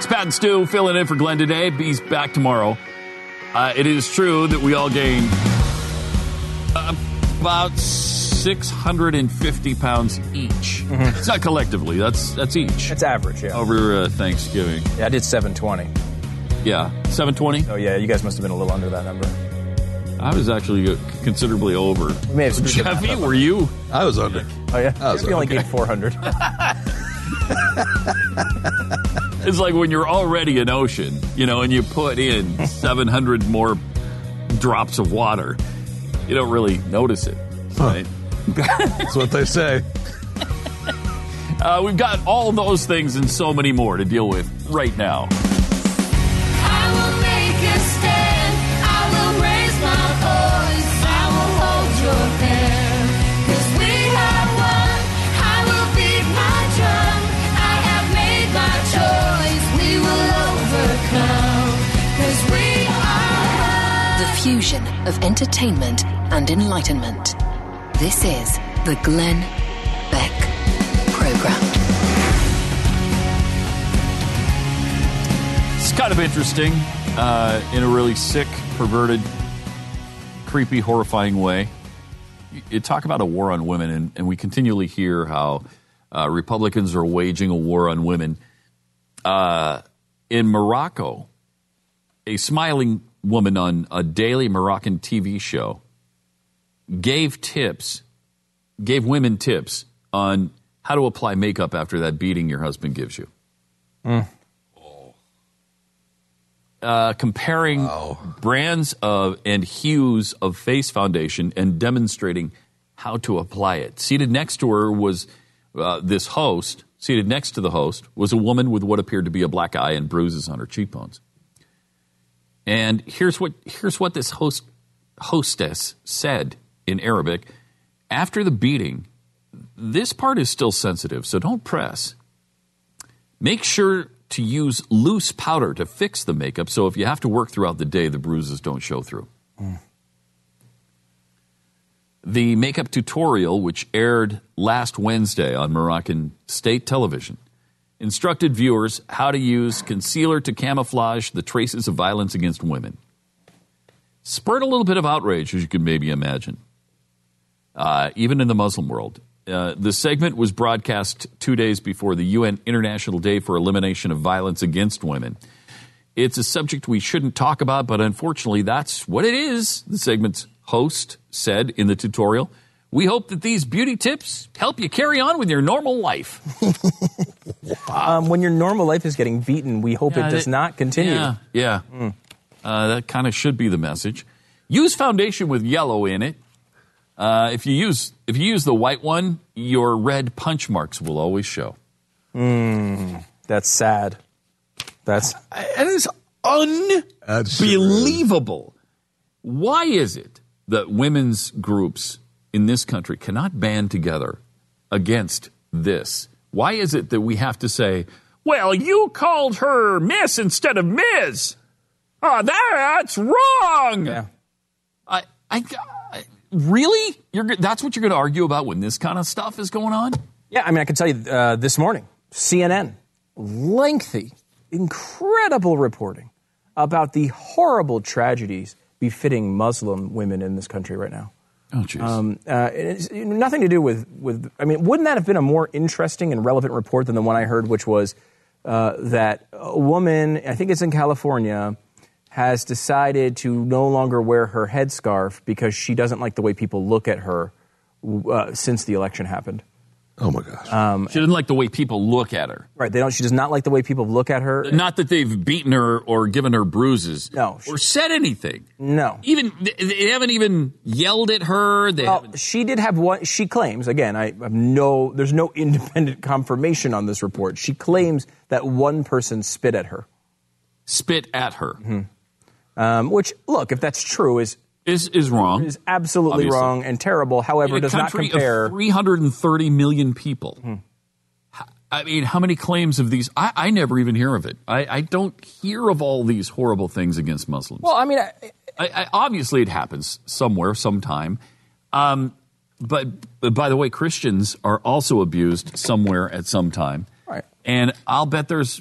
It's Pat and Stu filling in for Glenn today. He's back tomorrow. Uh, it is true that we all gained uh, about 650 pounds each. It's not collectively. That's that's each It's average, yeah. over uh, Thanksgiving. Yeah, I did 720. Yeah, 720. Oh, yeah, you guys must have been a little under that number. I was actually uh, considerably over. We may have screwed the math Jeffy, up. were you? I was under. Oh, yeah? I was we only okay. gained 400. It's like when you're already an ocean, you know, and you put in 700 more drops of water, you don't really notice it, right? That's what they say. Uh, we've got all those things and so many more to deal with right now. Fusion of entertainment and enlightenment. This is the Glenn Beck Program. It's kind of interesting uh, in a really sick, perverted, creepy, horrifying way. You, talk about a war on women, and, and we continually hear how uh, Republicans are waging a war on women. Uh, in Morocco, a smiling woman on a daily Moroccan TV show gave tips, gave women tips on how to apply makeup after that beating your husband gives you. Uh, comparing brands of and hues of face foundation and demonstrating how to apply it. Seated next to her was uh, this host. Seated next to the host was a woman with what appeared to be a black eye and bruises on her cheekbones. And here's what here's what this host hostess said in Arabic after the beating. This part is still sensitive, so don't press. Make sure to use loose powder to fix the makeup so if you have to work throughout the day, the bruises don't show through. The makeup tutorial, which aired last Wednesday on Moroccan state television, instructed viewers how to use concealer to camouflage the traces of violence against women. Spurred a little bit of outrage, as you can maybe imagine, uh, even in the Muslim world. Uh, the segment was broadcast two days before the UN International Day for Elimination of Violence Against Women. It's a subject we shouldn't talk about, but unfortunately, that's what it is, the segment's host said in the tutorial. We hope that these beauty tips help you carry on with your normal life. um, when your normal life is getting beaten, we hope Yeah, it does that- not continue. Yeah, yeah. Uh, that kind of should be the message. Use foundation with yellow in it. Uh, if you use if you use the white one, your red punch marks will always show. Mm, that's sad. That's and It is unbelievable. Why is it that women's groups in this country cannot band together against this? Why is it that we have to say, well, you called her Miss instead of Ms. Oh, that's wrong. Yeah. I, I, I- really? You're, that's what you're going to argue about when this kind of stuff is going on? Yeah, I mean, I can tell you uh, this morning, CNN, lengthy, incredible reporting about the horrible tragedies befitting Muslim women in this country right now. Oh. Um, uh, nothing to do with, with, I mean, wouldn't that have been a more interesting and relevant report than the one I heard, which was uh, that a woman, I think it's in California, has decided to no longer wear her headscarf because she doesn't like the way people look at her uh, since the election happened. Oh my gosh. Um, she doesn't like the way people look at her. Right. They don't. She does not like the way people look at her. Not that they've beaten her or given her bruises. No. Or said anything. No. Even they- they haven't even yelled at her. They Well, haven't- she did have one. She claims again. I have no. There's no independent confirmation on this report. She claims that one person spit at her. spit at her. Um, which, look, if that's true, is Is is wrong. is absolutely Obviously. wrong and terrible. However, does not compare. 330 million people. Hmm. I mean, how many claims of these? I, I never even hear of it. I, I don't hear of all these horrible things against Muslims. well, I mean, I, I, I, obviously, it happens somewhere, sometime. Um, but, but by the way, Christians are also abused somewhere at some time. Right. And I'll bet there's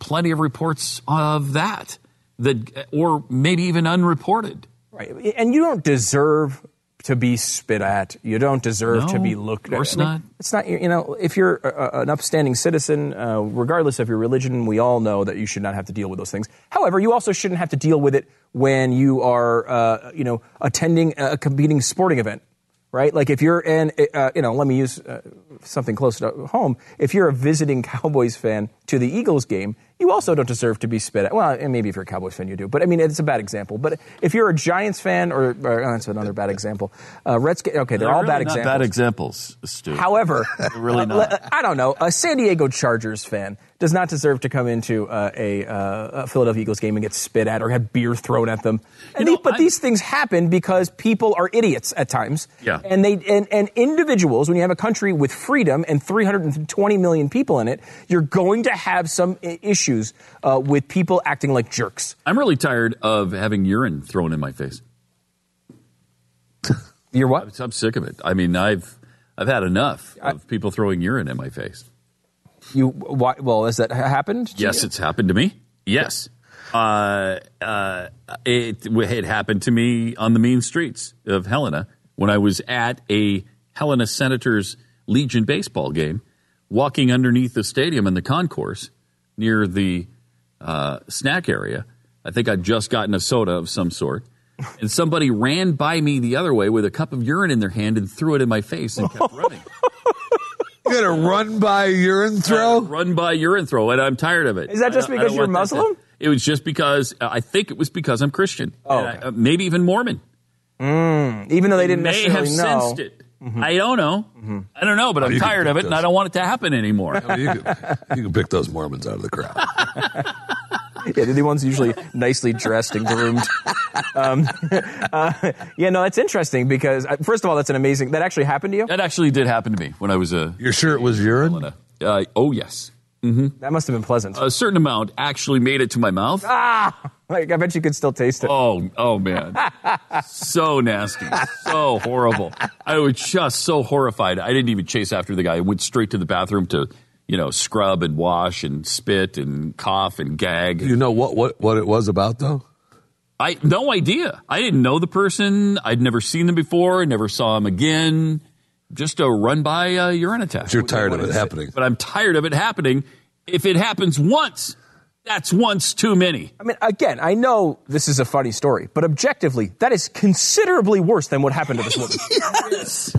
plenty of reports of that, that or maybe even unreported. Right, and you don't deserve to be spit at. You don't deserve to be looked at. of course at. Not. It's not. You know, if you're a, a- an upstanding citizen, uh, regardless of your religion, we all know that you should not have to deal with those things. However, you also shouldn't have to deal with it when you are, uh, you know, attending a competing sporting event. Right, like if you're in, uh, you know, let me use uh, something close to home. If you're a visiting Cowboys fan to the Eagles game, you also don't deserve to be spit at. Well, and maybe if you're a Cowboys fan, you do. But I mean, it's a bad example. But if you're a Giants fan, or, or oh, that's another bad example. Uh, Redskins. Okay, they're, all really bad not examples. Bad examples, Stu. However, really uh, not. I don't know. A San Diego Chargers fan does not deserve to come into uh, a, uh, a Philadelphia Eagles game and get spit at or have beer thrown at them. And know, the- but I- these things happen because people are idiots at times. Yeah. And they and, and individuals, when you have a country with freedom and 320 million people in it, you're going to have some i- issues uh, with people acting like jerks. I'm really tired of having urine thrown in my face. You're what? I'm sick of it. I mean, I've I've had enough of people throwing urine in my face. You why, well, has that happened? to Yes, you? it's happened to me. Yes. Uh, uh, it, it happened to me on the mean streets of Helena when I was at a Helena Senators Legion baseball game, walking underneath the stadium in the concourse near the uh, snack area. I think I'd just gotten a soda of some sort. And somebody ran by me the other way with a cup of urine in their hand and threw it in my face and kept running. You got to run by urine throw? run by urine throw, and I'm tired of it. Is that just I- I because don't you're want that to- Muslim? it was just because uh, I think it was because I'm Christian. Oh, And I- okay. uh, maybe even Mormon. Even though they didn't May have necessarily know. Sensed it. I don't know. I don't know, but I'm tired of pick it, and I don't want it to happen anymore. I mean, you, can, you can pick those Mormons out of the crowd. Yeah, they're the ones usually nicely dressed and groomed. Um, uh, yeah, no, that's interesting because uh, first of all, that's an amazing. That actually happened to you. that actually did happen to me when I was a. You're sure it was urine? Uh, oh yes, That must have been pleasant. a certain amount actually made it to my mouth. ah, like I bet you could still taste it. Oh, oh man. so nasty. So horrible. I was just so horrified. I didn't even chase after the guy. I went straight to the bathroom to, you know, scrub and wash and spit and cough and gag. You know what, what, what it was about, though? I no idea. I didn't know the person. I'd never seen them before. Never saw him again. Just a run by uh, urine attack. You're tired of it happening. But I'm tired of it happening. If it happens once, that's once too many. I mean, again, I know this is a funny story, but objectively, that is considerably worse than what happened to this woman. yes.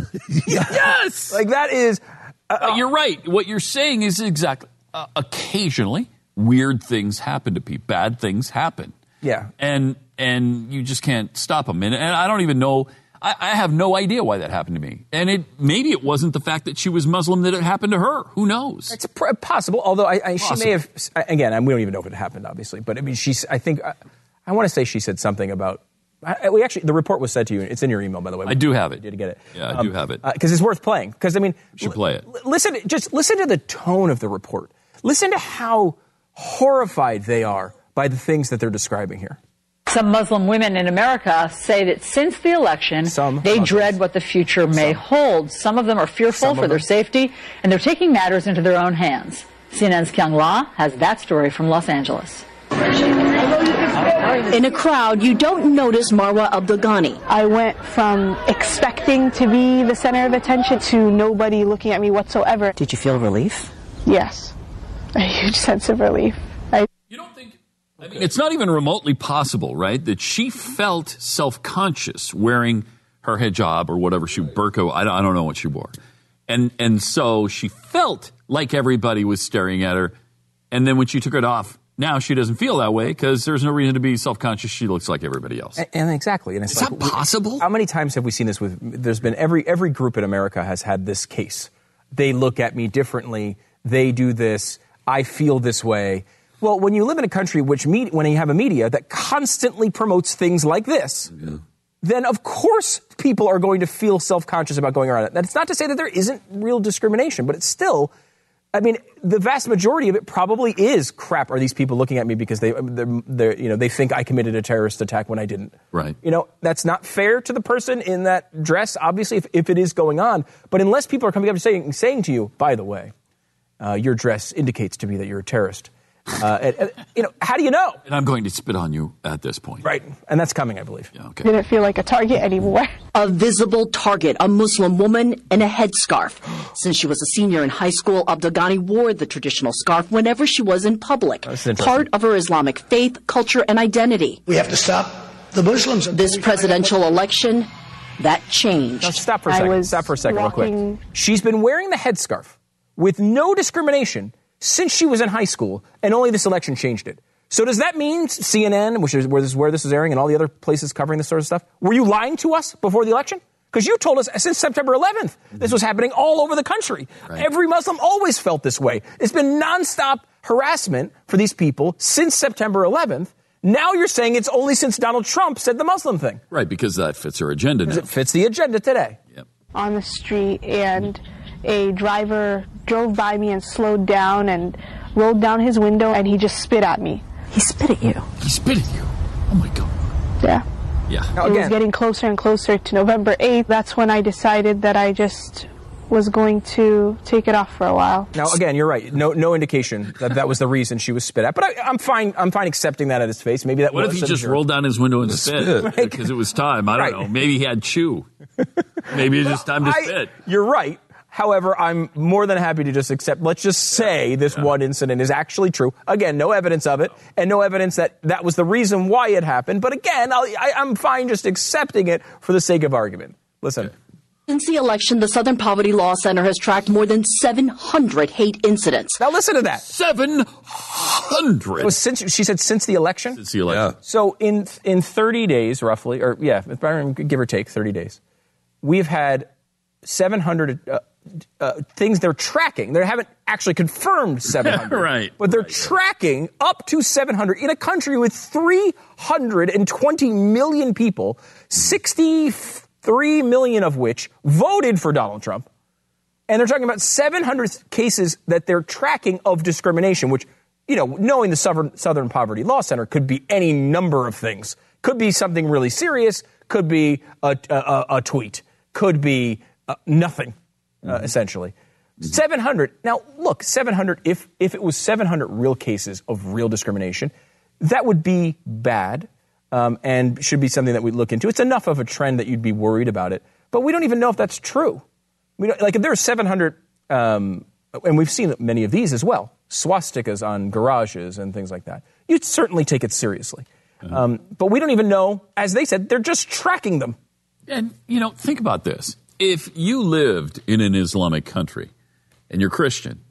yes. like that is. Uh, you're right. What you're saying is exactly. Uh, occasionally, weird things happen to people. Bad things happen. Yeah. And and you just can't stop them. And, and I don't even know. I, I have no idea why that happened to me. And it maybe it wasn't the fact that she was Muslim that it happened to her. Who knows? It's pr- possible, although I, I, she may have. Again, I- we don't even know if it happened, obviously. But I mean, she's. I think. I, I want to say she said something about. I, we actually, the report was sent to you. It's in your email, by the way. I do have it. You did get it. Yeah, I do um, have it. Uh, because it's worth playing. Because I mean, you should play it. l- listen, just listen to the tone of the report. Listen to how horrified they are by the things that they're describing here. Some Muslim women in America say that since the election, Some they Muslims. dread what the future may hold. Some of them are fearful Some for their safety, and they're taking matters into their own hands. CNN's Kyung Lah has that story from Los Angeles. In a crowd, you don't notice Marwa Abdelghani. I went from expecting to be the center of attention to nobody looking at me whatsoever. Did you feel relief? Yes, a huge sense of relief. I You don't think? I mean, it's not even remotely possible, right? That she felt self conscious wearing her hijab or whatever she burqa. I don't, I don't know what she wore, And and so she felt like everybody was staring at her. And then when she took it off, now she doesn't feel that way because there's no reason to be self conscious. She looks like everybody else. And, and exactly, and it's Is like, that possible? How many times have we seen this? With there's been every every group in America has had this case. They look at me differently. They do this. I feel this way. Well, when you live in a country which meet, when you have a media that constantly promotes things like this, then of course people are going to feel self-conscious about going around it. That's not to say that there isn't real discrimination, but it's still. I mean, the vast majority of it probably is crap. Are these people looking at me because they, they're, they're, you know, they think I committed a terrorist attack when I didn't? Right. You know, that's not fair to the person in that dress, obviously, if, if it is going on. But unless people are coming up and saying, saying to you, by the way, uh, your dress indicates to me that you're a terrorist. Uh, and- and, you know, how do you know? And I'm going to spit on you at this point. Right. And that's coming, I believe. Yeah, okay. Didn't feel like a target anymore. A visible target, a Muslim woman in a headscarf. Since she was a senior in high school, Abdelghani wore the traditional scarf whenever she was in public. That's interesting. Part of her Islamic faith, culture, and identity. We have to stop the Muslims. This presidential election, that Now, changed. stop for a I second. Stop for a second, real quick. She's been wearing the headscarf with no discrimination since she was in high school, and only this election changed it. So does that mean CNN, which is where this, where this is airing, and all the other places covering this sort of stuff, were you lying to us before the election? Because you told us since September 11th this mm-hmm. was happening all over the country. Every Muslim always felt this way. It's been nonstop harassment for these people since September 11th. Now you're saying it's only since Donald Trump said the Muslim thing. Right, because that fits her agenda now. It fits the agenda today. Yep. on the street and a driver drove by me and slowed down and rolled down his window and he just spit at me. He spit at you. He spit at you. Oh my God. Yeah. Yeah. Now, It was getting closer and closer to November 8th. That's when I decided that I just was going to take it off for a while. Now, again, you're right. No, no indication that that was the reason she was spit at. But I, I'm fine. I'm fine accepting that at his face. Maybe that What if was he just jerk. rolled down his window and spit spit. because it was time? I don't Right. know. Maybe he had chew. Maybe it's just time to I- spit. You're right. However, I'm more than happy to just accept. Let's just say this one incident is actually true. Again, no evidence of it, and no evidence that that was the reason why it happened. But again, I'll, I, I'm fine just accepting it for the sake of argument. Listen, Since the election, the Southern Poverty Law Center has tracked more than 700 hate incidents. now listen to that. 700. It was since she said since the election. It's the election. So in in 30 days, roughly, or yeah, if give or take 30 days, we've had 700 uh, uh, things they're tracking. They haven't actually confirmed 700, Right, But they're right, tracking up to 700 in a country with 320 million people, 63 million of which voted for Donald Trump. And they're talking about 700 cases that they're tracking of discrimination, which, you know, knowing the Southern, Southern Poverty Law Center could be any number of things. Could be something really serious, could be a, a, a- a tweet, could be uh, nothing, uh, essentially. 700. Now, look, 700, if, if it was 700 real cases of real discrimination, that would be bad um, and should be something that we look into. It's enough of a trend that you'd be worried about it. But we don't even know if that's true. We don't, like if there are 700, um, and we've seen many of these as well, swastikas on garages and things like that. You'd certainly take it seriously. Um, but we don't even know, as they said, they're just tracking them. And, you know, think about this. If you lived in an Islamic country and you're Christian,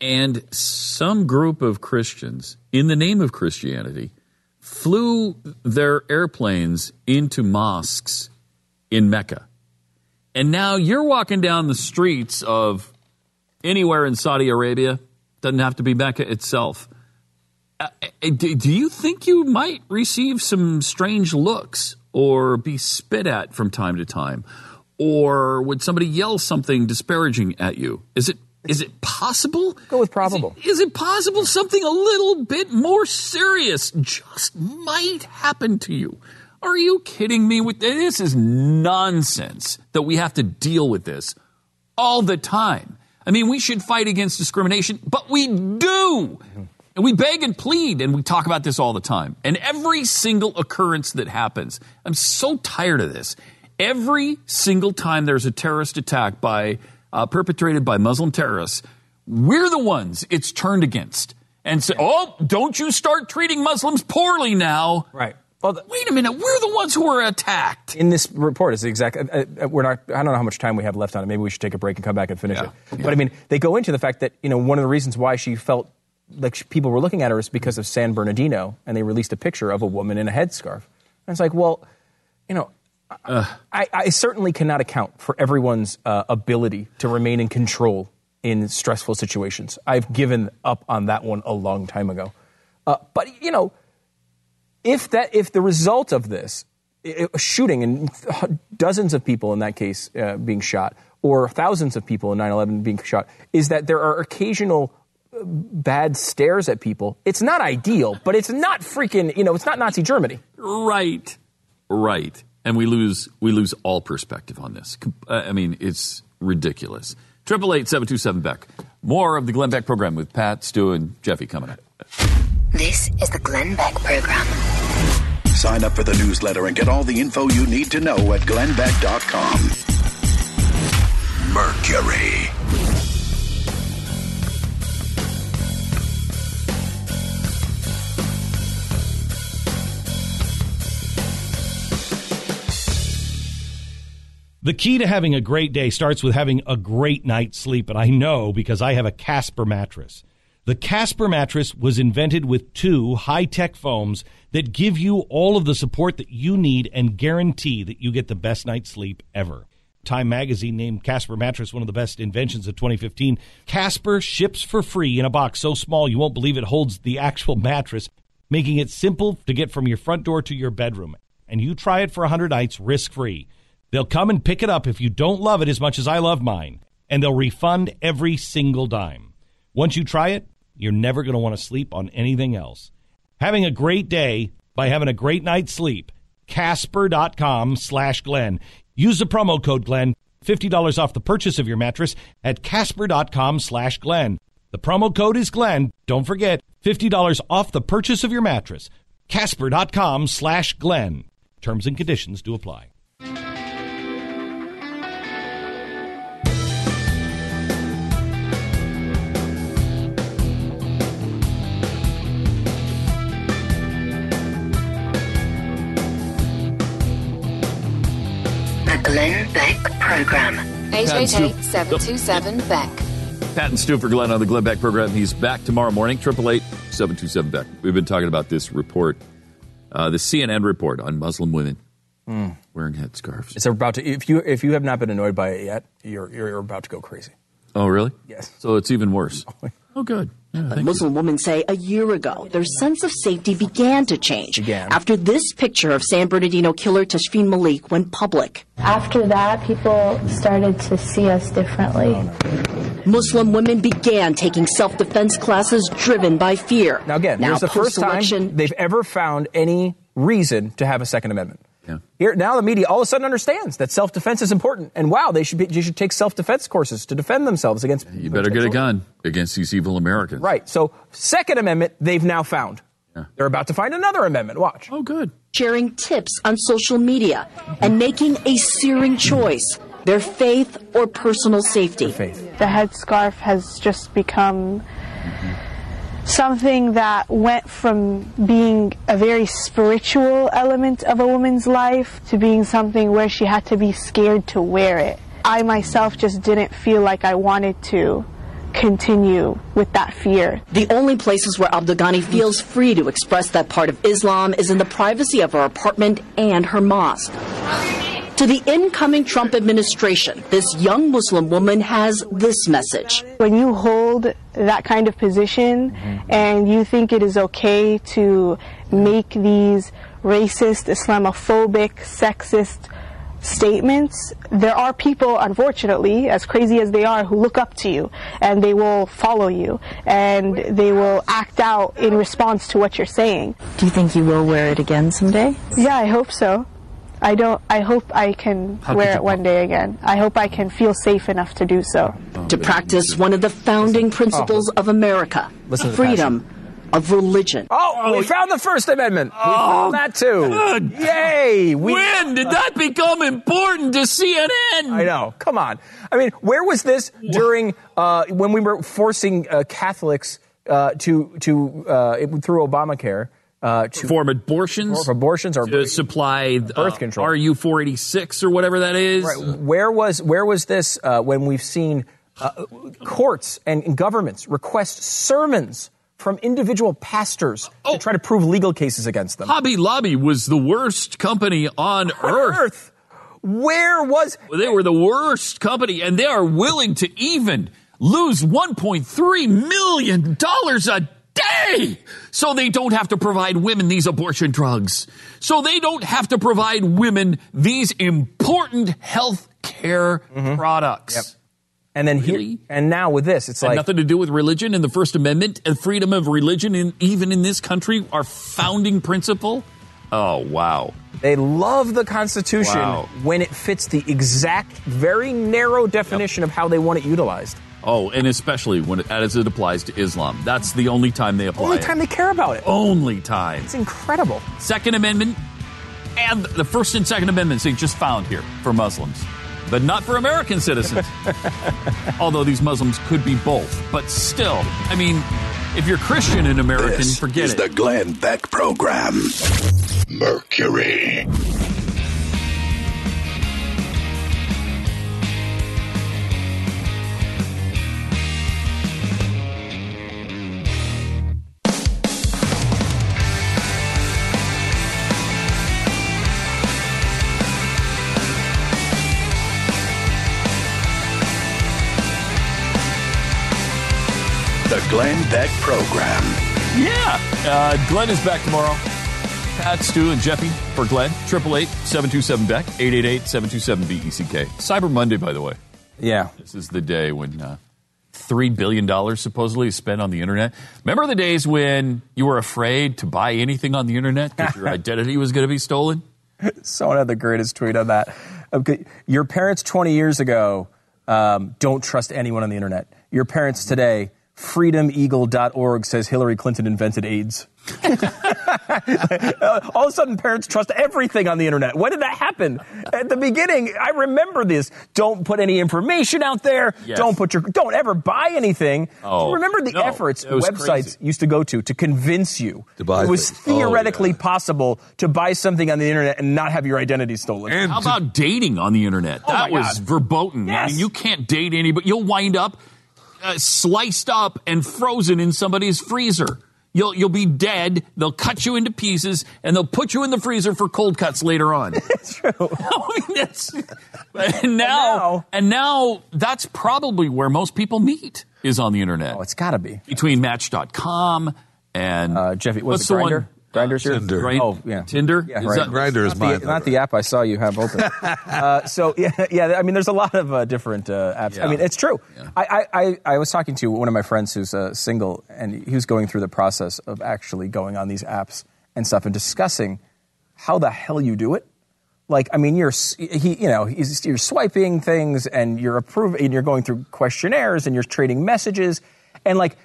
and some group of Christians, in the name of Christianity, flew their airplanes into mosques in Mecca, and now you're walking down the streets of anywhere in Saudi Arabia, doesn't have to be Mecca itself. Uh, do, do you think you might receive some strange looks or be spit at from time to time? Or would somebody yell something disparaging at you? Is it is it possible? Go with probable. Is it, is it possible something a little bit more serious just might happen to you? Are you kidding me with this is nonsense that we have to deal with this all the time. I mean, we should fight against discrimination, but we do. And we beg and plead, and we talk about this all the time. And every single occurrence that happens, I'm so tired of this. Every single time there's a terrorist attack by uh, perpetrated by Muslim terrorists, we're the ones it's turned against. And say, oh, don't you start treating Muslims poorly now. Right. Wait a minute, we're the ones who were attacked. in this report is the exact. Uh, uh, we're not. I don't know how much time we have left on it. Maybe we should take a break and come back and finish it. But I mean, they go into the fact that you know one of the reasons why she felt like she, people were looking at her is because of San Bernardino, and they released a picture of a woman in a headscarf. And it's like, well, you know. I, I certainly cannot account for everyone's uh, ability to remain in control in stressful situations. I've given up on that one a long time ago. Uh, but you know, if that if the result of this shooting and dozens of people in that case uh, being shot or thousands of people in 9/11 being shot is that there are occasional uh, bad stares at people it's not ideal but it's not freaking you know it's not Nazi Germany Right. Right. And we lose we lose all perspective on this. Uh, I mean, it's ridiculous. Triple eight seven two seven Beck. More of the Glenn Beck program with Pat, Stu, and Jeffy coming up. This is the Glenn Beck Program. Sign up for the newsletter and get all the info you need to know at glennbeck.com. Mercury. The key to having a great day starts with having a great night's sleep, and I know because I have a Casper mattress. The Casper mattress was invented with two high tech foams that give you all of the support that you need and guarantee that you get the best night's sleep ever. Time magazine named Casper mattress one of the best inventions of 2015. Casper ships for free in a box so small you won't believe it holds the actual mattress, making it simple to get from your front door to your bedroom. And you try it for 100 nights risk free. They'll come and pick it up if you don't love it as much as I love mine, and they'll refund every single dime. Once you try it, you're never going to want to sleep on anything else. Having a great day by having a great night's sleep. Casper.com slash Glenn. Use the promo code Glenn. $50 off the purchase of your mattress at Casper.com slash Glenn. The promo code is Glenn. Don't forget, $50 off the purchase of your mattress. Casper.com slash Glenn. Terms and conditions do apply. Glenn Beck Program. Pat 888-727-BECK. Pat and Stu for Glenn on the Glenn Beck program. He's back tomorrow morning. Triple eight seven two seven Beck. We've been talking about this report, uh, the CNN report on Muslim women Mm. wearing headscarves. it's about to if you if you have not been annoyed by it yet you're you're about to go crazy Oh, really? Yes. So it's even worse. Oh, good. Muslim women say a year ago their sense of safety began to change after this picture of San Bernardino killer Tashfeen Malik went public. After that, people started to see us differently. Oh, Muslim women began taking self-defense classes driven by fear. now again now here's the first time they've ever found any reason to have a second amendment Here now, the media all of a sudden understands that self-defense is important, and wow, they should be, they should take self-defense courses to defend themselves against. You better get a gun against these evil Americans. Right. So, Second Amendment, they've now found. They're about to find another amendment. Watch. Oh, good. sharing tips on social media and making a searing choice their faith or personal safety. The headscarf has just become mm-hmm. Something that went from being a very spiritual element of a woman's life to being something where she had to be scared to wear it. I myself just didn't feel like I wanted to continue with that fear. The only places where Abdelghani feels free to express that part of Islam is in the privacy of her apartment and her mosque. To the incoming Trump administration, this young Muslim woman has this message. When you hold that kind of position mm-hmm. and you think it is okay to make these racist, Islamophobic, sexist statements, there are people, unfortunately, as crazy as they are, who look up to you and they will follow you and they will act out in response to what you're saying. Do you think you will wear it again someday? Yeah, I hope so. I don't. I hope I can How wear it one day again. I hope I can feel safe enough to do so. To practice one of the founding principles of America Listen to the freedom of religion. Oh, we found the First Amendment. we found that too. Yay! We, when did that become important to CNN? I know. Come on. I mean, where was this during uh, when we were forcing uh, Catholics uh, to to uh, through Obamacare uh, to perform abortions, or abortions or to supply birth control. RU four eighty six or whatever that is. Right. Where was where was this uh, when we've seen uh, courts and governments request sermons from individual pastors Oh. to try to prove legal cases against them? Hobby Lobby was the worst company on earth. Earth. Where was They were the worst company, and they are willing to even lose one point three million dollars a day, so they don't have to provide women these abortion drugs, so they don't have to provide women these important health care mm-hmm. products. Yep. And then here, and now with this, it's like nothing to do with religion and the First Amendment and freedom of religion, and even in this country, our founding principle. Oh wow! They love the Constitution Wow. when it fits the exact, very narrow definition of how they want it utilized. Oh, and especially when it, as it applies to Islam, that's the only time they apply. It. Only it. time they care about it. Only time. It's incredible. Second Amendment and the First and Second Amendments they just found here for Muslims, but not for American citizens. Although these Muslims could be both, but still, I mean, if you're Christian and American, This forget is it. the Glenn Beck Program. Mercury. Glenn Beck Program. Yeah. Uh, Glenn is back tomorrow. Pat, Stu, and Jeffy for Glenn. 888-727-BECK, 888-727-BECK. Cyber Monday, by the way. Yeah. This is the day when uh, $3 billion supposedly is spent on the internet. Remember the days when you were afraid to buy anything on the internet because your identity was going to be stolen? Someone had the greatest tweet on that. Okay, Your parents 20 years ago um, don't trust anyone on the internet. Your parents today, freedomeagle.org says Hillary Clinton invented AIDS. All of a sudden, parents trust everything on the internet. When did that happen? At the beginning, I remember this. Don't put any information out there. Yes. Don't put your. Don't ever buy anything. Oh, remember the no, efforts websites crazy. used to go to to convince you To buy it was things. Oh, theoretically possible to buy something on the internet and not have your identity stolen. And How about dating on the internet? Oh, that was God. verboten. I mean, you can't date anybody. You'll wind up uh, sliced up and frozen in somebody's freezer. You'll you'll be dead. They'll cut you into pieces and they'll put you in the freezer for cold cuts later on. It's true. I mean, that's, and now, and now that's probably where most people meet is on the internet. Oh, it's got to be. Between Match.com and Uh, Jeffy, what's the Grindr? One? Grindr's here. Tinder. Right? Oh, yeah. Tinder. Yeah, Is right. that- Grindr is not mine. not the app I saw you have open. uh, so yeah, yeah. I mean, there's a lot of uh, different uh, apps. I mean, it's true. Yeah. I, I, I, I was talking to one of my friends who's uh, single, and he was going through the process of actually going on these apps and stuff and discussing how the hell you do it. Like, I mean, you're he, you know, he's, you're swiping things and you're approving, and you're going through questionnaires and you're trading messages, and like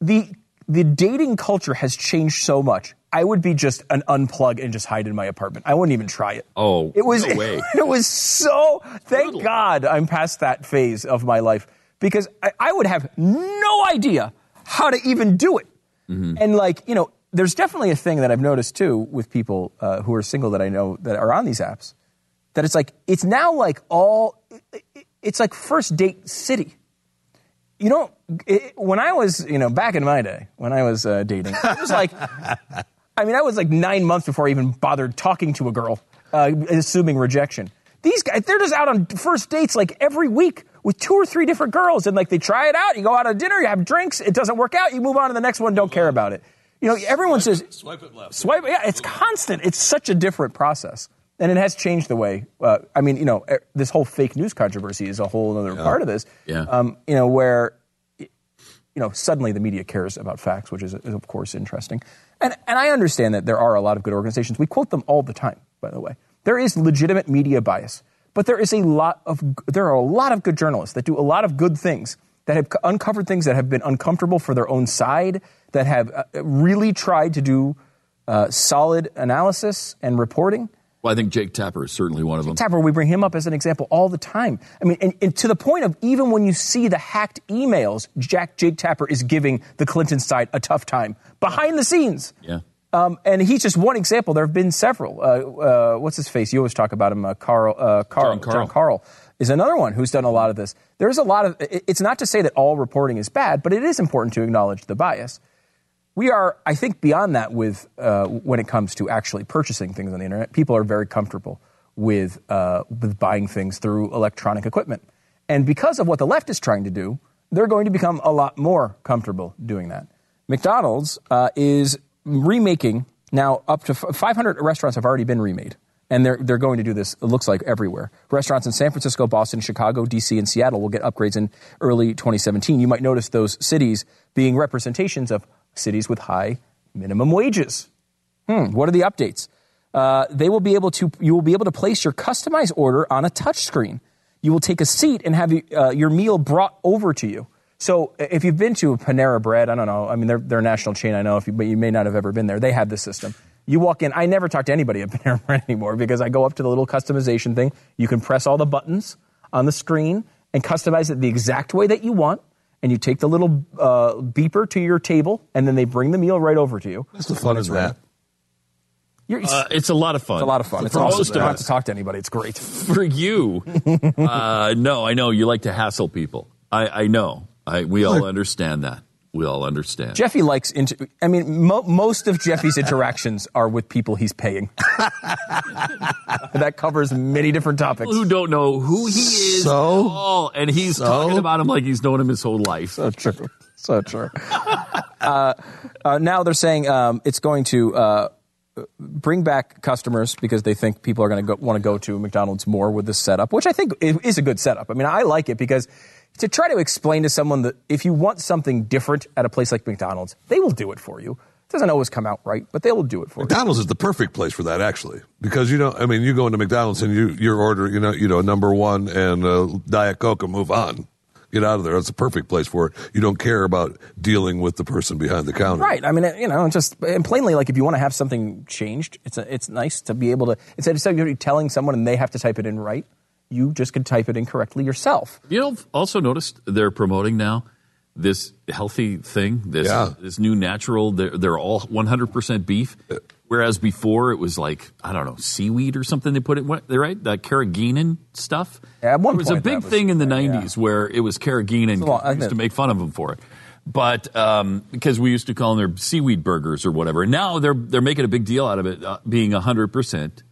the the dating culture has changed so much. I would be just an unplug and just hide in my apartment. I wouldn't even try it. Oh, it was no way. it was so. Thank God I'm past that phase of my life because I, I would have no idea how to even do it. Mm-hmm. And like you know, there's definitely a thing that I've noticed too with people uh, who are single that I know that are on these apps. That it's like it's now like all it's like first date city. You know, it, when I was you know back in my day when I was uh, dating, it was like I mean, I was like nine months before I even bothered talking to a girl, uh, assuming rejection. These guys, they're just out on first dates like every week with two or three different girls, and like they try it out. You go out to dinner, you have drinks, it doesn't work out, you move on to the next one, don't care about it. You know, everyone says Swipe it left. swipe. Yeah, it's constant. It's such a different process, and it has changed the way. Uh, I mean, you know, this whole fake news controversy is a whole other part of this. Yeah. Um, you know, where you know, suddenly the media cares about facts, which is, is of course interesting. And, and I understand that there are a lot of good organizations. We quote them all the time, by the way. There is legitimate media bias, but there is a lot of there are a lot of good journalists that do a lot of good things that have uncovered things that have been uncomfortable for their own side, that have uh, really tried to do uh, solid analysis and reporting. Well, I think Jake Tapper is certainly one of them. Tapper, we bring him up as an example all the time. I mean, and, and to the point of even when you see the hacked emails, Jack Jake Tapper is giving the Clinton side a tough time behind the scenes. Yeah. Um, and he's just one example. There have been several. Uh, uh, what's his face? You always talk about him. Uh, Karl, uh, Karl, Jon Karl. Karl is another one who's done a lot of this. There's a lot of. It's not to say that all reporting is bad, but it is important to acknowledge the bias. We are, I think, beyond that with uh, when it comes to actually purchasing things on the internet. People are very comfortable with uh, with buying things through electronic equipment, and because of what the left is trying to do, they're going to become a lot more comfortable doing that. McDonald's uh, is remaking now up to f- 500 restaurants have already been remade. And they're, they're going to do this, it looks like, everywhere. Restaurants in San Francisco, Boston, Chicago, D.C., and Seattle will get upgrades in early 2017. You might notice those cities being representations of cities with high minimum wages. Hmm, what are the updates? Uh, they will be able to, you will be able to place your customized order on a touchscreen. You will take a seat and have uh, your meal brought over to you. So if you've been to Panera Bread, I don't know. I mean, they're, they're a national chain, I know, you, but you may not have ever been there. They have this system. You walk in. I never talk to anybody at Panera Bread anymore because I go up to the little customization thing. You can press all the buttons on the screen and customize it the exact way that you want. And you take the little uh, beeper to your table, and then they bring the meal right over to you. What's the fun It's in that? You're, Uh, it's a lot of fun. it's a lot of fun. It's For awesome. You don't have us. to talk to anybody. It's great. For you, uh, no, I know you like to hassle people. I, I know. I, we all understand that. We all understand. Jeffy likes. Inter- I mean, mo- most of Jeffy's interactions are with people he's paying. that covers many different topics. People who don't know who he is So? at all, and he's talking about him like he's known him his whole life. So true. So true. uh, uh, now they're saying um, it's going to uh, bring back customers because they think people are going to want to go to McDonald's more with this setup, which I think is a good setup. I mean, I like it because to try to explain to someone that if you want something different at a place like McDonald's, they will do it for you. It doesn't always come out right, but they will do it for you. McDonald's is the perfect place for that, actually, because you know, I mean, you go into McDonald's and you your order, you know, you know, number one and uh, Diet Coke and move on, get out of there. It's the perfect place for it. You don't care about dealing with the person behind the counter. Right. I mean, you know, just and plainly, like if you want to have something changed, it's a, it's nice to be able to instead of somebody telling someone and they have to type it in right, you just can type it incorrectly yourself. You know, I've also noticed they're promoting now this healthy thing, this Yeah. this new natural. They're, they're all 100% beef, whereas before it was like I don't know seaweed or something. They put it what, right that carrageenan stuff. Yeah, at one it was a big was- thing in the yeah. 90s where it was carrageenan. a lot- I used to make fun of them for it. But um, because we used to call them their seaweed burgers or whatever, and now they're they're making a big deal out of it uh, being hundred percent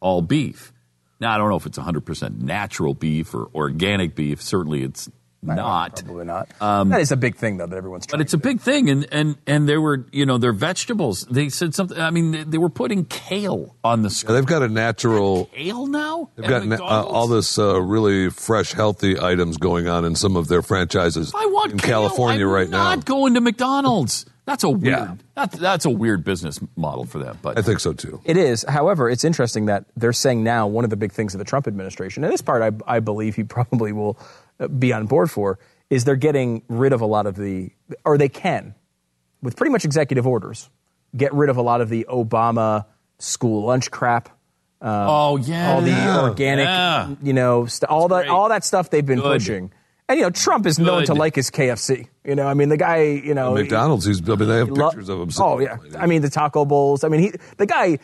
all beef. Now I don't know if it's hundred percent natural beef or organic beef. Certainly, it's not. Probably not. that is a big thing though that everyone's trying. But it's a big thing, and and and they were, you know, their vegetables. They said something. I mean, they, they were putting kale on the Yeah, they've got a natural. Kale now. They've got na- uh, all this uh, really fresh, healthy items going on in some of their franchises I want in kale. California I'm right not now. going to McDonald's. That's a weird. Yeah. That's that's a weird business model for them. But I think so too. It is. However, it's interesting that they're saying now one of the big things of the Trump administration, and this part I, I believe he probably will uh, be on board for, is they're getting rid of a lot of the, or they can, with pretty much executive orders, get rid of a lot of the Obama school lunch crap. oh yeah, all the yeah. organic, Yeah. you know, st- all that, great. all that stuff they've been Good. pushing. And you know, Trump is known to like his KFC. You know, I mean, the guy, you know, McDonald's. He's. I mean, they have Lo- pictures of him. Oh yeah, I mean the taco bowls. I mean he, the guy,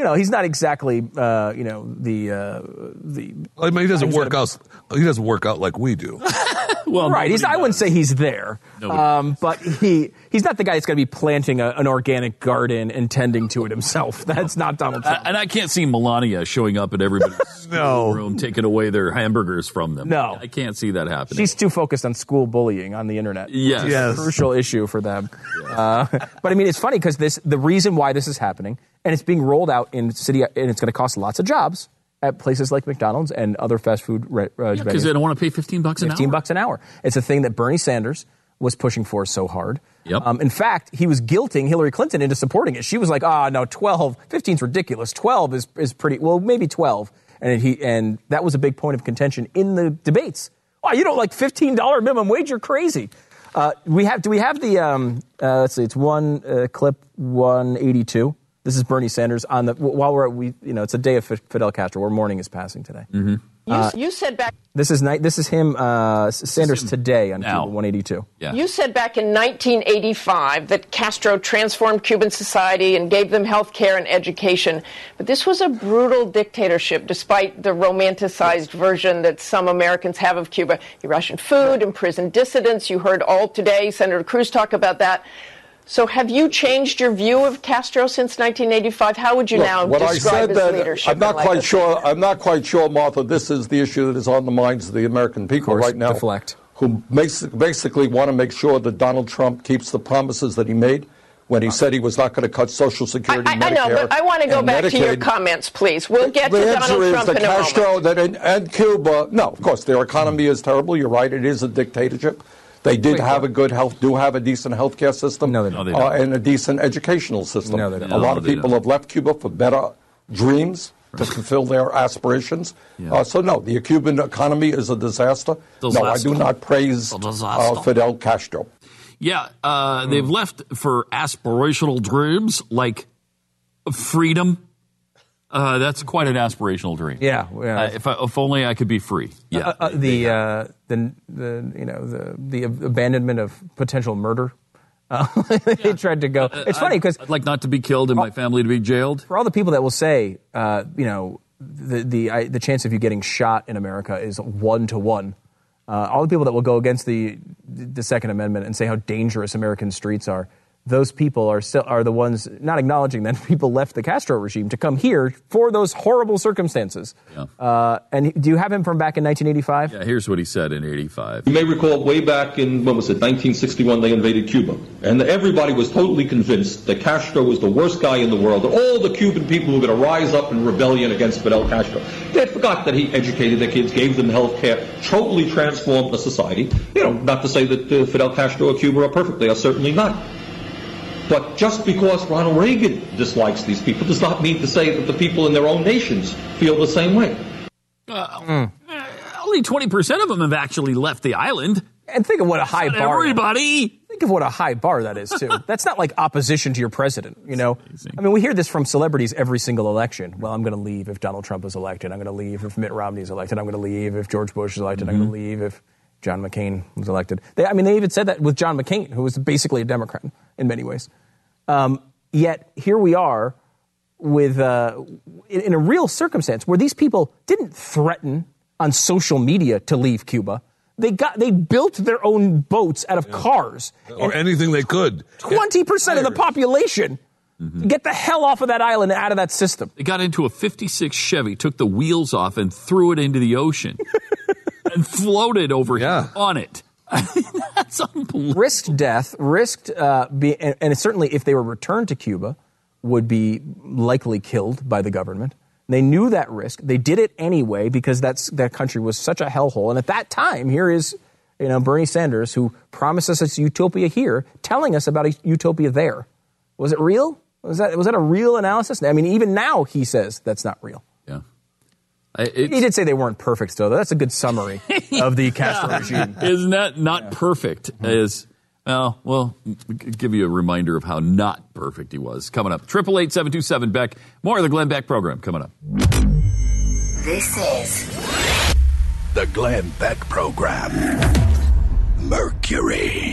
you know, he's not exactly, uh, you know, the uh, the I mean, he doesn't He's work got out. He doesn't work out like we do. well, right. He's, I wouldn't say he's there, um, but he he's not the guy that's going to be planting a, an organic garden and tending to it himself. That's not Donald Trump. And I can't see Melania showing up at everybody's No. room, taking away their hamburgers from them. No. I can't see that happening. She's too focused on school bullying on the internet. Yes. Yes. a crucial issue for them. Uh, but I mean, it's funny because this the reason why this is happening, and it's being rolled out in city, and it's going to cost lots of jobs at places like McDonald's and other fast food re- uh, because they don't want to pay fifteen bucks an 15 hour. bucks an hour. It's a thing that Bernie Sanders was pushing for so hard. Yep. Um, in fact, he was guilting Hillary Clinton into supporting it. She was like, "Ah, no, 12, 15 is ridiculous. 12 is is pretty well, maybe 12." And he and that was a big point of contention in the debates. Oh, you don't like $15 minimum wage? You're crazy. Uh, we have do we have the um, uh, let's see, it's one uh, clip 182. This is Bernie Sanders on the while we're at, we you know it's a day of Fidel Castro. Where morning is passing today. Uh, you said back. this is night. This is him, uh, Sanders today on Cuba 182. Yeah. You said back in 1985 that Castro transformed Cuban society and gave them health care and education. But this was a brutal dictatorship, despite the romanticized version that some Americans have of Cuba. He rationed food, imprisoned dissidents. You heard all today Senator Cruz talk about that. So, have you changed your view of Castro since 1985? How would you Look, now what I describe said his that leadership? I'm not and quite legacy? sure. I'm not quite sure, Martha. This is the issue that is on the minds of the American people right now. deflect. Who makes, basically want to make sure that Donald Trump keeps the promises that he made when he said he was not going to cut Social Security. I, I know, but I want to go and back to your comments, please. We'll get the to answer Donald is Trump that in a moment. Castro that in, and Cuba. No, of course their economy is terrible. You're right; it is a dictatorship. They did Wait, have a good health, do have a decent health care system, no, they don't. Uh, and a decent educational system. No, they don't. A lot of No, they people don't. have left Cuba for better dreams to fulfill their aspirations. Uh, so no, the Cuban economy is a disaster. No, I do not praise uh. Fidel Castro. Yeah, uh, they've left for aspirational dreams like freedom. Uh, that's quite an aspirational dream. Yeah, yeah. Uh, if, I, if only I could be free. Yeah. Uh, uh, the, uh, the the you know the the abandonment of potential murder. Uh, they tried to go. It's funny because I'd like not to be killed and my family to be jailed. for all the people that will say, uh, you know, the the I, the chance of you getting shot in America is one to one. Uh, all the people that will go against the the Second Amendment and say how dangerous American streets are, those people are still are the ones not acknowledging that people left the Castro regime to come here for those horrible circumstances. Uh, and do you have him from back in 1985? Yeah, here's what he said in 85. You may recall way back in, when was it, 1961, they invaded Cuba. And everybody was totally convinced that Castro was the worst guy in the world, that all the Cuban people were going to rise up in rebellion against Fidel Castro. They forgot that he educated their kids, gave them health care, totally transformed the society. You know, not to say that uh, Fidel Castro or Cuba are perfect, they are certainly not. But just because Ronald Reagan dislikes these people does not mean to say that the people in their own nations feel the same way. Uh, Only 20% of them have actually left the island. And think of what a high Not bar. everybody. Think of what a high bar that is too. That's not like opposition to your president, you know. I mean, we hear this from celebrities every single election. Well, I'm going to leave if Donald Trump is elected. I'm going to leave if Mitt Romney is elected. I'm going to leave if George Bush is elected. I'm going to leave if John McCain was elected. They, I mean, they even said that with John McCain, who was basically a Democrat in many ways. Um, yet here we are with uh, in, in a real circumstance where these people didn't threaten on social media to leave Cuba. They got they built their own boats out of cars. Or anything they could. Twenty percent of the population get the hell off of that island and out of that system. They got into a 56 Chevy, took the wheels off, and threw it into the ocean and floated over here on it. That's unbelievable. risked death, risked, uh, be, and, and certainly if they were returned to Cuba, would be likely killed by the government. They knew that risk. They did it anyway because that's that country was such a hellhole. And at that time, here is you know Bernie Sanders who promises us utopia here, telling us about a utopia there. Was it real? Was that was that a real analysis? I mean, even now he says that's not real. Yeah. he did say they weren't perfect, though. That's a good summary of the Castro regime. Isn't that not perfect? Mm-hmm. Is well, well, give you a reminder of how not perfect he was. Coming up, triple eight seven two seven Beck. More of the Glenn Beck program coming up. This is The Glenn Beck Program. Mercury.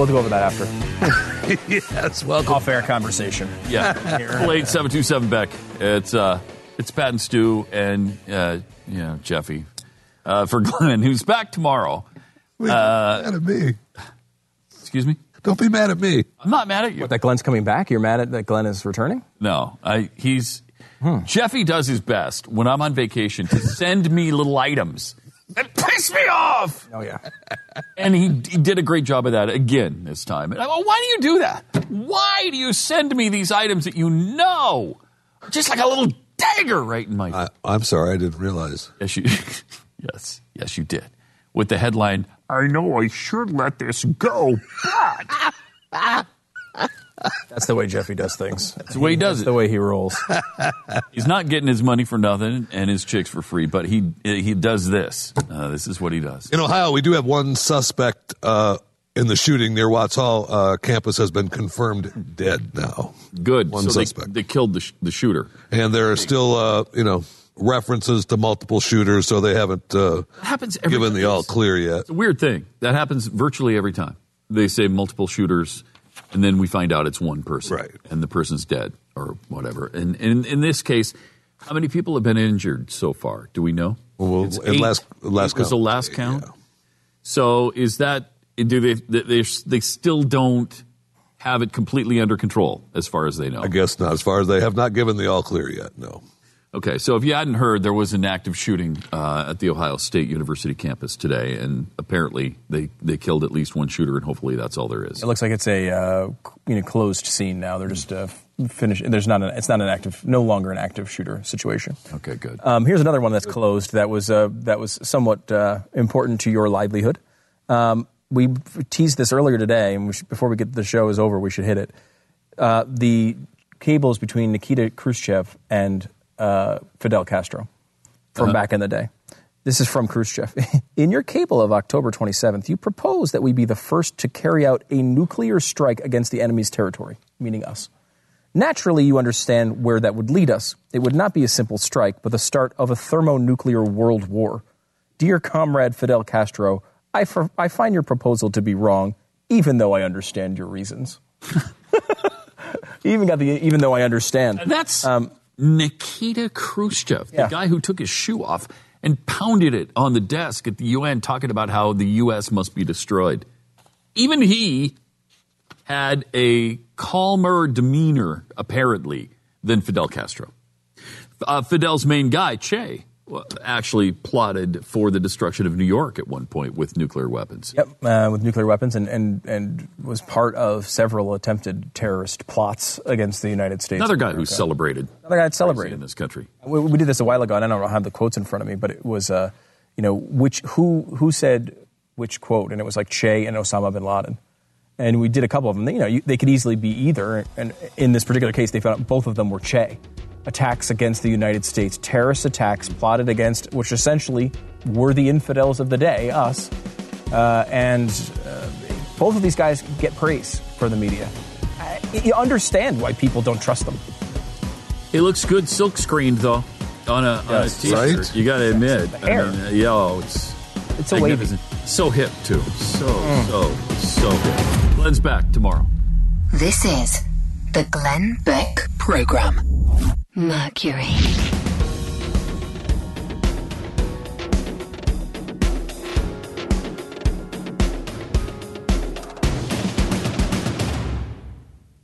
Yes. I will go over that after. yes, welcome. Off air conversation. Yeah, triple eight seven two seven Beck. It's uh, it's Pat and Stu and uh, you know Jeffy uh, for Glenn, who's back tomorrow. Wait, Uh, mad at me. Excuse me. Don't be mad at me. I'm not mad at you. What, that Glenn's coming back? You're mad at that Glenn is returning? No, I he's Jeffy does his best when I'm on vacation to send me little items that piss me off. Oh yeah, and he, he did a great job of that again this time. And I go, why do you do that? Why do you send me these items that you know just like a little dagger right in my. I, I'm sorry, I didn't realize. Yes, you. yes, yes, you did. With the headline, "I know I should let this go, but." That's the way Jeffy does things. That's the way he does That's it. the way he rolls. He's not getting his money for nothing and his chicks for free, but he he does this. Uh, this is what he does. In Ohio, we do have one suspect uh, in the shooting near Watts Hall uh, campus has been confirmed dead now. Good. One so they, suspect. they killed the, sh- the shooter. And there are still, uh, you know, references to multiple shooters, so they haven't uh, happens every given time. the all clear yet. It's a weird thing. That happens virtually every time. They say multiple shooters, and then we find out it's one person. Right. And the person's dead or whatever. And, and in this case, how many people have been injured so far? Do we know? Well, It's in last- last Eight was the last count. So is that do they they they still don't have it completely under control as far as they know? I guess not. As far as they have not given the all clear yet, no. Okay, so if you hadn't heard, there was an active shooting uh, at the Ohio State University campus today, and apparently they, they killed at least one shooter, and hopefully that's all there is. It looks like it's a uh, you know closed scene now. They're just uh, finished. There's not an. It's not an active. No longer an active shooter situation. Okay, good. Um, here's another one that's closed. That was uh, that was somewhat uh, important to your livelihood. Um, we teased this earlier today, and we should, before we get the show is over, we should hit it. Uh, the cables between Nikita Khrushchev and uh, Fidel Castro from Uh-huh. back in the day. This is from Khrushchev. In your cable of October 27th, you propose that we be the first to carry out a nuclear strike against the enemy's territory, meaning us. Naturally, you understand where that would lead us. It would not be a simple strike, but the start of a thermonuclear world war. Dear comrade Fidel Castro, I, f- I find your proposal to be wrong, even though I understand your reasons. even got the even though I understand. That's Um, Nikita Khrushchev, the Yeah. guy who took his shoe off and pounded it on the desk at the UN, talking about how the U.S. must be destroyed. Even he had a calmer demeanor, apparently, than Fidel Castro. Uh, Fidel's main guy, Che, actually plotted for the destruction of New York at one point with nuclear weapons. Yep, uh, with nuclear weapons, and, and, and was part of several attempted terrorist plots against the United States. Another guy who celebrated Another guy that celebrated in this country. We, we did this a while ago, and I don't have the quotes in front of me, but it was, uh, you know, which who who said which quote, and it was like Che and Osama bin Laden, and we did a couple of them. You know, you, they could easily be either, and in this particular case, they found out both of them were Che. Attacks against the United States, terrorist attacks plotted against, which essentially were the infidels of the day, us, uh, and uh, both of these guys get praise for the media. I, you understand why people don't trust them. It looks good silk screened though on a, on a Yes. t-shirt. Right? You got to admit. The. I mean, uh, yo, it's It's a wavy. So hip too. So Mm. so so hip. Glenn's back tomorrow. This is the Glenn Beck Program. Mercury.